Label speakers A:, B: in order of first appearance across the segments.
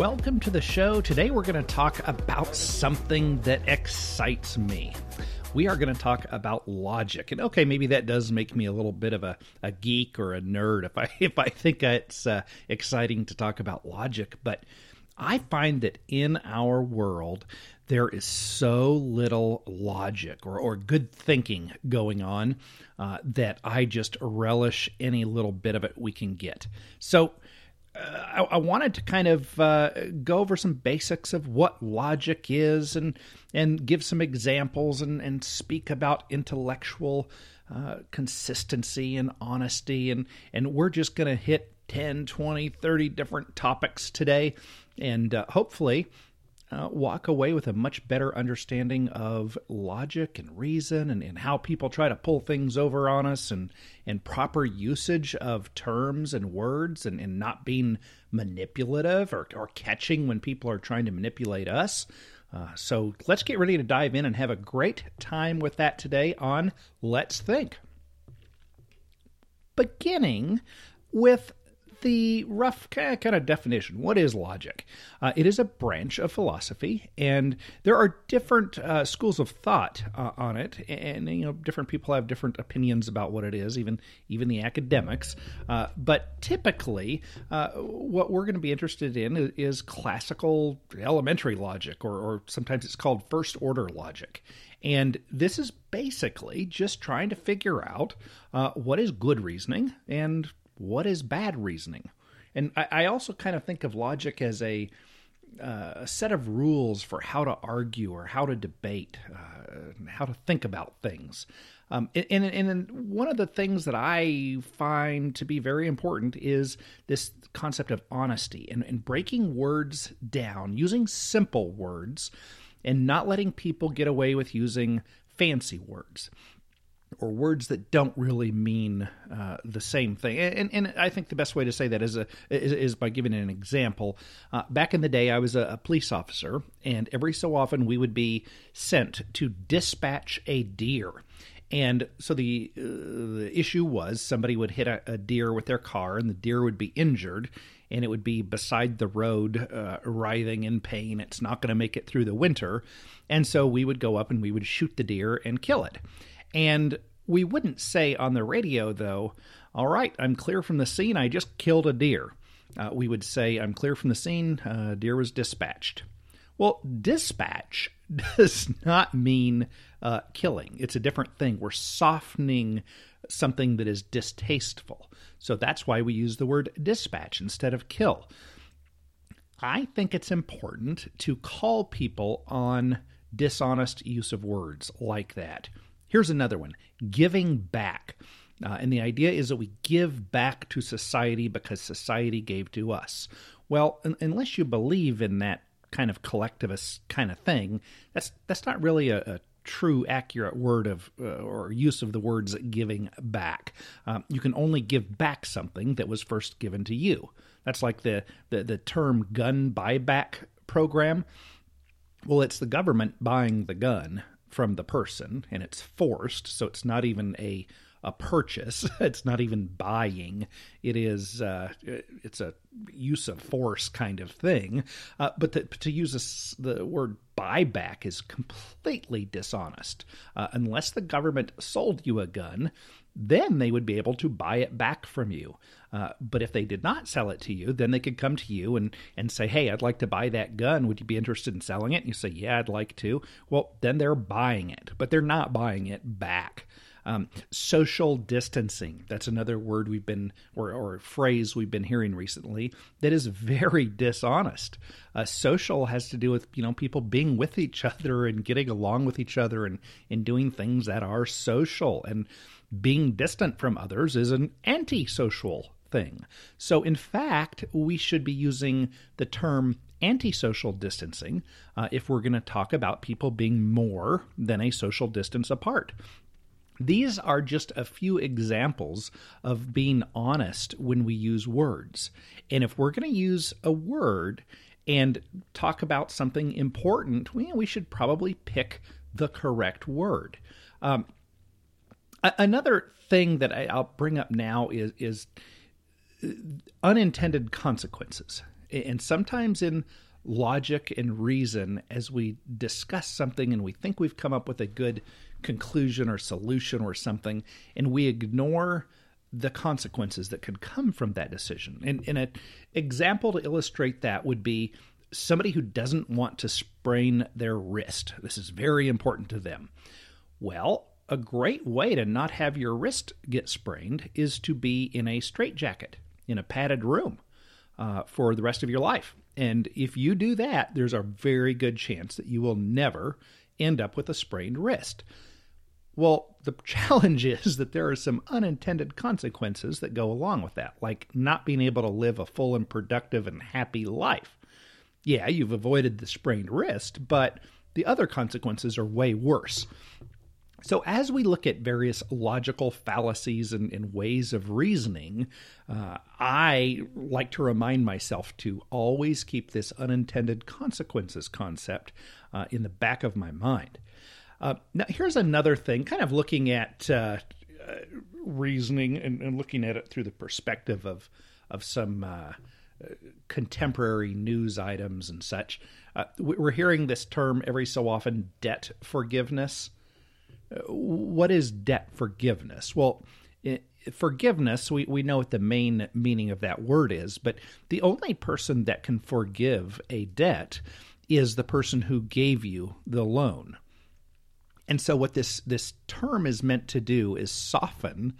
A: welcome to the show. Today we're going to talk about something that excites me. We are going to talk about logic. And okay, maybe that does make me a little bit of a, a geek or a nerd if I if I think it's uh, exciting to talk about logic, but I find that in our world there is so little logic or, or good thinking going on uh, that I just relish any little bit of it we can get. So uh, I, I, wanted to kind of uh, go over some basics of what logic is and and give some examples and, and speak about intellectual uh, consistency and honesty. And and we're just going to hit 10 20 30 different topics today. And uh, hopefully uh, walk away with a much better understanding of logic and reason and, and how people try to pull things over on us and, and proper usage of terms and words and, and not being manipulative or, or catching when people are trying to manipulate us. Uh, so let's get ready to dive in and have a great time with that today on Let's Think. Beginning with the rough kind of definition. What is logic? Uh, it is a branch of philosophy, and there are different uh, schools of thought uh, on it, and you know, different people have different opinions about what it is, even even the academics. Uh, but typically, uh, what we're going to be interested in is, is classical elementary logic, or, or sometimes it's called first order logic. And this is basically just trying to figure out uh, what is good reasoning and what is bad reasoning? And I, I also kind of think of logic as a, uh, a set of rules for how to argue or how to debate, uh, how to think about things. Um, and, and, and, one of the things that I find to be very important is this concept of honesty and, and breaking words down, using simple words, and not letting people get away with using fancy words or words that don't really mean uh, the same thing. And, and I think the best way to say that is a is, is by giving an example. Uh, back in the day, I was a, a, police officer, and every so often we would be sent to dispatch a deer. And so the uh, the issue was somebody would hit a, a, deer with their car, and the deer would be injured, and it would be beside the road, uh, writhing in pain. It's not going to make it through the winter, and so we would go up and we would shoot the deer and kill it. And we wouldn't say on the radio, though, all right, I'm clear from the scene. I just killed a deer. Uh, we would say, I'm clear from the scene. Uh, deer was dispatched. Well, dispatch does not mean uh, killing. It's a different thing. We're softening something that is distasteful. So that's why we use the word dispatch instead of kill. I think it's important to call people on dishonest use of words like that. Here's another one giving back. Uh, and the idea is that we give back to society because society gave to us. Well, un- unless you believe in that kind of collectivist kind of thing, that's that's not really a, a true, accurate word of uh, or use of the words giving back. Um, you can only give back something that was first given to you. That's like the the, the term gun buyback program. Well, it's the government buying the gun from the person and it's forced so it's not even a a purchase it's not even buying it is uh, it's a use of force kind of thing uh, but to, to use a, the word buyback is completely dishonest uh, unless the government sold you a gun then they would be able to buy it back from you. Uh, but if they did not sell it to you, then they could come to you and, and say, Hey, I'd like to buy that gun. Would you be interested in selling it? And you say, Yeah, I'd like to. Well, then they're buying it, but they're not buying it back. Um, social distancing. That's another word we've been, or, or phrase we've been hearing recently that is very dishonest. Uh, social has to do with, you know, people being with each other and getting along with each other and, and doing things that are social. And being distant from others is an antisocial thing. So, in fact, we should be using the term antisocial distancing uh, if we're going to talk about people being more than a social distance apart. These are just a few examples of being honest when we use words. And if we're going to use a word and talk about something important, we, we should probably pick the correct word. Um, Another thing that I, will bring up now is is uh, unintended consequences, and sometimes in logic and reason as we discuss something and we think we've come up with a good conclusion or solution or something, and we ignore the consequences that could come from that decision. And, and an example to illustrate that would be somebody who doesn't want to sprain their wrist. This is very important to them. Well, a great way to not have your wrist get sprained is to be in a straitjacket, in a padded room uh, for the rest of your life. And if you do that, there's a very good chance that you will never end up with a sprained wrist. Well, the challenge is that there are some unintended consequences that go along with that, like not being able to live a full and productive and happy life. Yeah, you've avoided the sprained wrist, but the other consequences are way worse. So, as we look at various logical fallacies and, and ways of reasoning, uh, I like to remind myself to always keep this unintended consequences concept uh, in the back of my mind. Uh, now, here's another thing, kind of looking at uh, uh, reasoning and, and, looking at it through the perspective of of some uh, contemporary news items and such. We're hearing this term every so often: debt forgiveness. What is debt forgiveness? Well. It, forgiveness, we, we know what the main meaning of that word is, but the only person that can forgive a debt is the person who gave you the loan. And so what this this term is meant to do is soften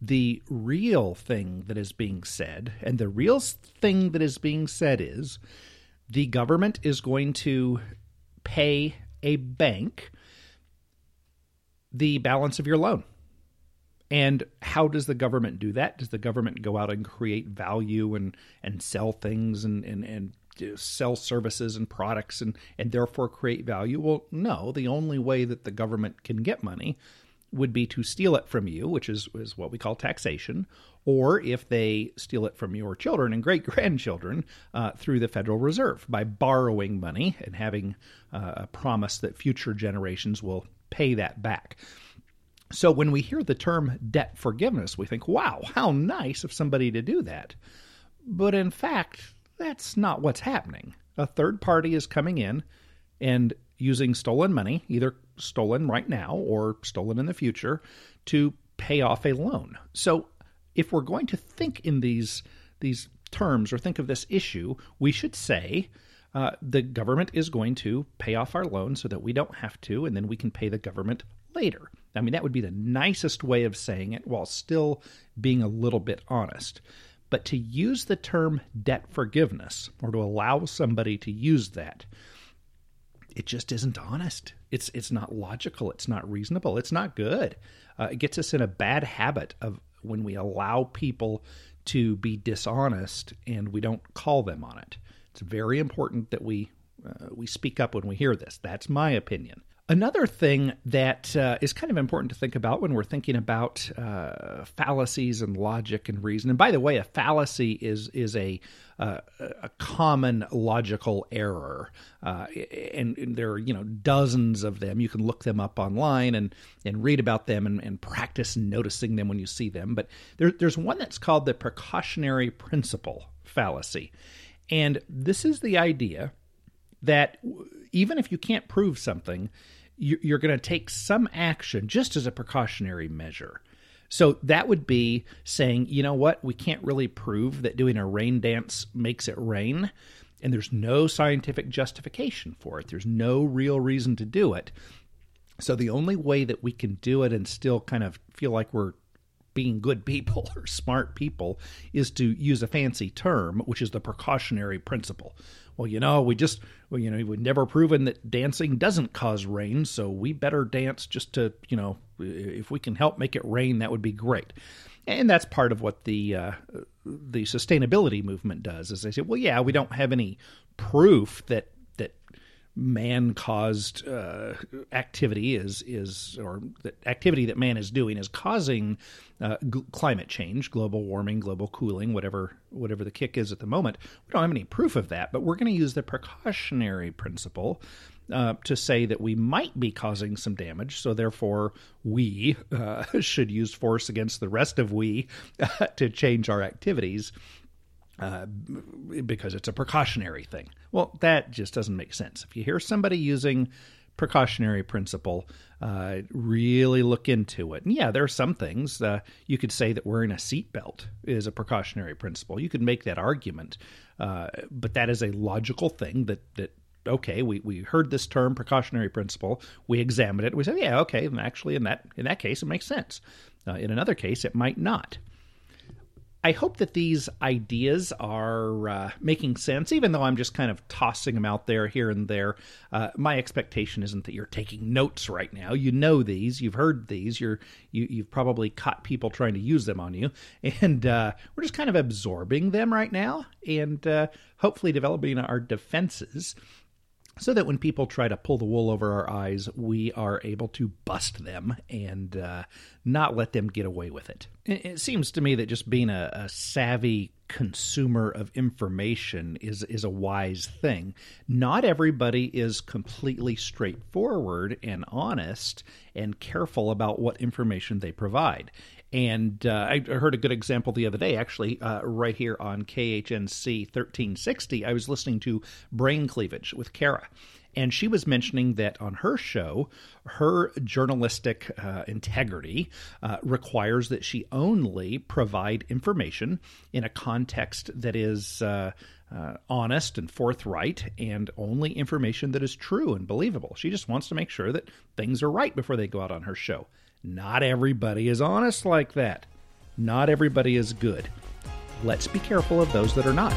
A: the real thing that is being said. And the real thing that is being said is the government is going to pay a bank the balance of your loan. And how does the government do that? Does the government go out and create value and, and sell things and, and, and sell services and products and, and therefore create value? Well, no. The only way that the government can get money would be to steal it from you, which is, is what we call taxation, or if they steal it from your children and great grandchildren uh, through the Federal Reserve by borrowing money and having uh, a promise that future generations will pay that back. So when we hear the term debt forgiveness, we think, wow, how nice of somebody to do that. But in fact, that's not what's happening. A third party is coming in and using stolen money, either stolen right now or stolen in the future, to pay off a loan. So if we're going to think in these these terms or think of this issue, we should say uh, the government is going to pay off our loan so that we don't have to, and then we can pay the government later. I mean, that would be the nicest way of saying it while still being a little bit honest. But to use the term debt forgiveness or to allow somebody to use that, it just isn't honest. It's it's not logical. It's not reasonable. It's not good. Uh, it gets us in a bad habit of when we allow people to be dishonest and we don't call them on it. It's very important that we uh, we speak up when we hear this. That's my opinion. Another thing that uh, is kind of important to think about when we're thinking about uh, fallacies and logic and reason. And by the way, a fallacy is is a uh, a common logical error, uh, and, and, there are you know dozens of them. You can look them up online and and read about them and, and practice noticing them when you see them. But there, there's one that's called the precautionary principle fallacy, and this is the idea that even if you can't prove something, you're going to take some action just as a precautionary measure. So that would be saying, you know what, we can't really prove that doing a rain dance makes it rain, and there's no scientific justification for it. There's no real reason to do it. So the only way that we can do it and still kind of feel like we're being good people or smart people is to use a fancy term, which is the precautionary principle. Well, you know, we just, well, you know, we've never proven that dancing doesn't cause rain, so we better dance just to, you know, if we can help make it rain, that would be great. And that's part of what the uh, the sustainability movement does. Is they say, well, yeah, we don't have any proof that man caused uh, activity is is or the activity that man is doing is causing uh, g- climate change, global warming, global cooling, whatever whatever the kick is at the moment. We don't have any proof of that, but we're going to use the precautionary principle uh, to say that we might be causing some damage, so therefore we uh, should use force against the rest of we to change our activities. Uh, because it's a precautionary thing. Well, that just doesn't make sense. If you hear somebody using precautionary principle, uh, really look into it. And yeah, there are some things uh, you could say that wearing a seatbelt is a precautionary principle. You could make that argument, uh, but that is a logical thing that that okay, we, we heard this term precautionary principle, we examined it, we said, yeah, okay, actually in that in that case it makes sense. Uh, in another case, it might not. I hope that these ideas are uh, making sense, even though I'm just kind of tossing them out there here and there. Uh, my expectation isn't that you're taking notes right now. You know these, you've heard these, you're you, you've probably caught people trying to use them on you, and uh, we're just kind of absorbing them right now, and uh, hopefully developing our defenses so that when people try to pull the wool over our eyes, we are able to bust them and uh, not let them get away with it. It seems to me that just being a, a, savvy consumer of information is is a wise thing. Not everybody is completely straightforward and honest and careful about what information they provide. And uh, I heard a good example the other day, actually, uh, right here on KHNC 1360. I was listening to Brain Cleavage with Kara, and she was mentioning that on her show, her journalistic uh, integrity uh, requires that she only provide information in a context that is. Uh, uh, honest and forthright, and only information that is true and believable. She just wants to make sure that things are right before they go out on her show. Not everybody is honest like that. Not everybody is good. Let's be careful of those that are not.